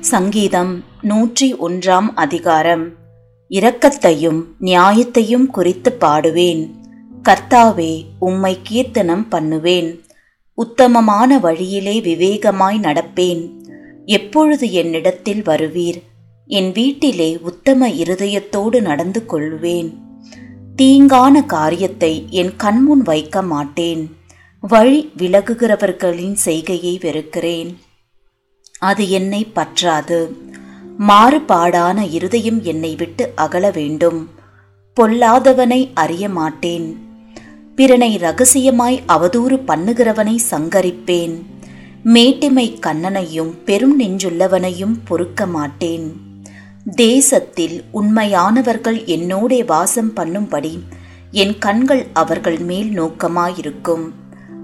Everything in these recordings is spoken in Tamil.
சங்கீதம் நூற்றி ஒன்றாம் அதிகாரம். இரக்கத்தையும் நியாயத்தையும் குறித்து பாடுவேன். கர்த்தாவே உம்மை கீர்த்தனம் பண்ணுவேன். உத்தமமான வழியிலே விவேகமாய் நடப்பேன். எப்பொழுது என்னிடத்தில் வருவீர்? என் வீட்டிலே உத்தம இருதயத்தோடு நடந்து கொள்வேன். தீங்கான காரியத்தை என் கண்முன் வைக்க மாட்டேன். வழி விலகுகிறவர்களின் செய்கையை வெறுக்கிறேன். அது என்னை பற்றாது. மாறுபாடான இருதயம் என்னை விட்டு அகல வேண்டும். பொல்லாதவனை அறிய மாட்டேன். பிறனை ரகசியமாய் அவதூறு பண்ணுகிறவனை சங்கரிப்பேன். மேட்டிமை கண்ணனையும் பெரும் நெஞ்சுள்ளவனையும் பொறுக்க மாட்டேன். தேசத்தில் உண்மையானவர்கள் என்னோடே வாசம் பண்ணும்படி என் கண்கள் அவர்கள் மேல் நோக்கமாயிருக்கும்.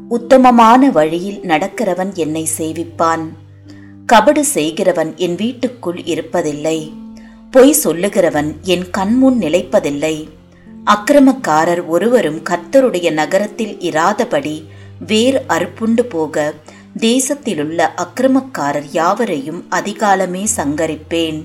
உத்தமமான வழியில் நடக்கிறவன் என்னை சேவிப்பான். கபடு செய்கிறவன் என் வீட்டுக்குள் இருப்பதில்லை. பொய் சொல்லுகிறவன் என் கண்முன் நிலைப்பதில்லை. அக்கிரமக்காரர் ஒருவரும் கர்த்தருடைய நகரத்தில் இராதபடி வேறு அறுப்புண்டு போக தேசத்திலுள்ள அக்கிரமக்காரர் யாவரையும் அதிகாலமே சங்கரிப்பேன்.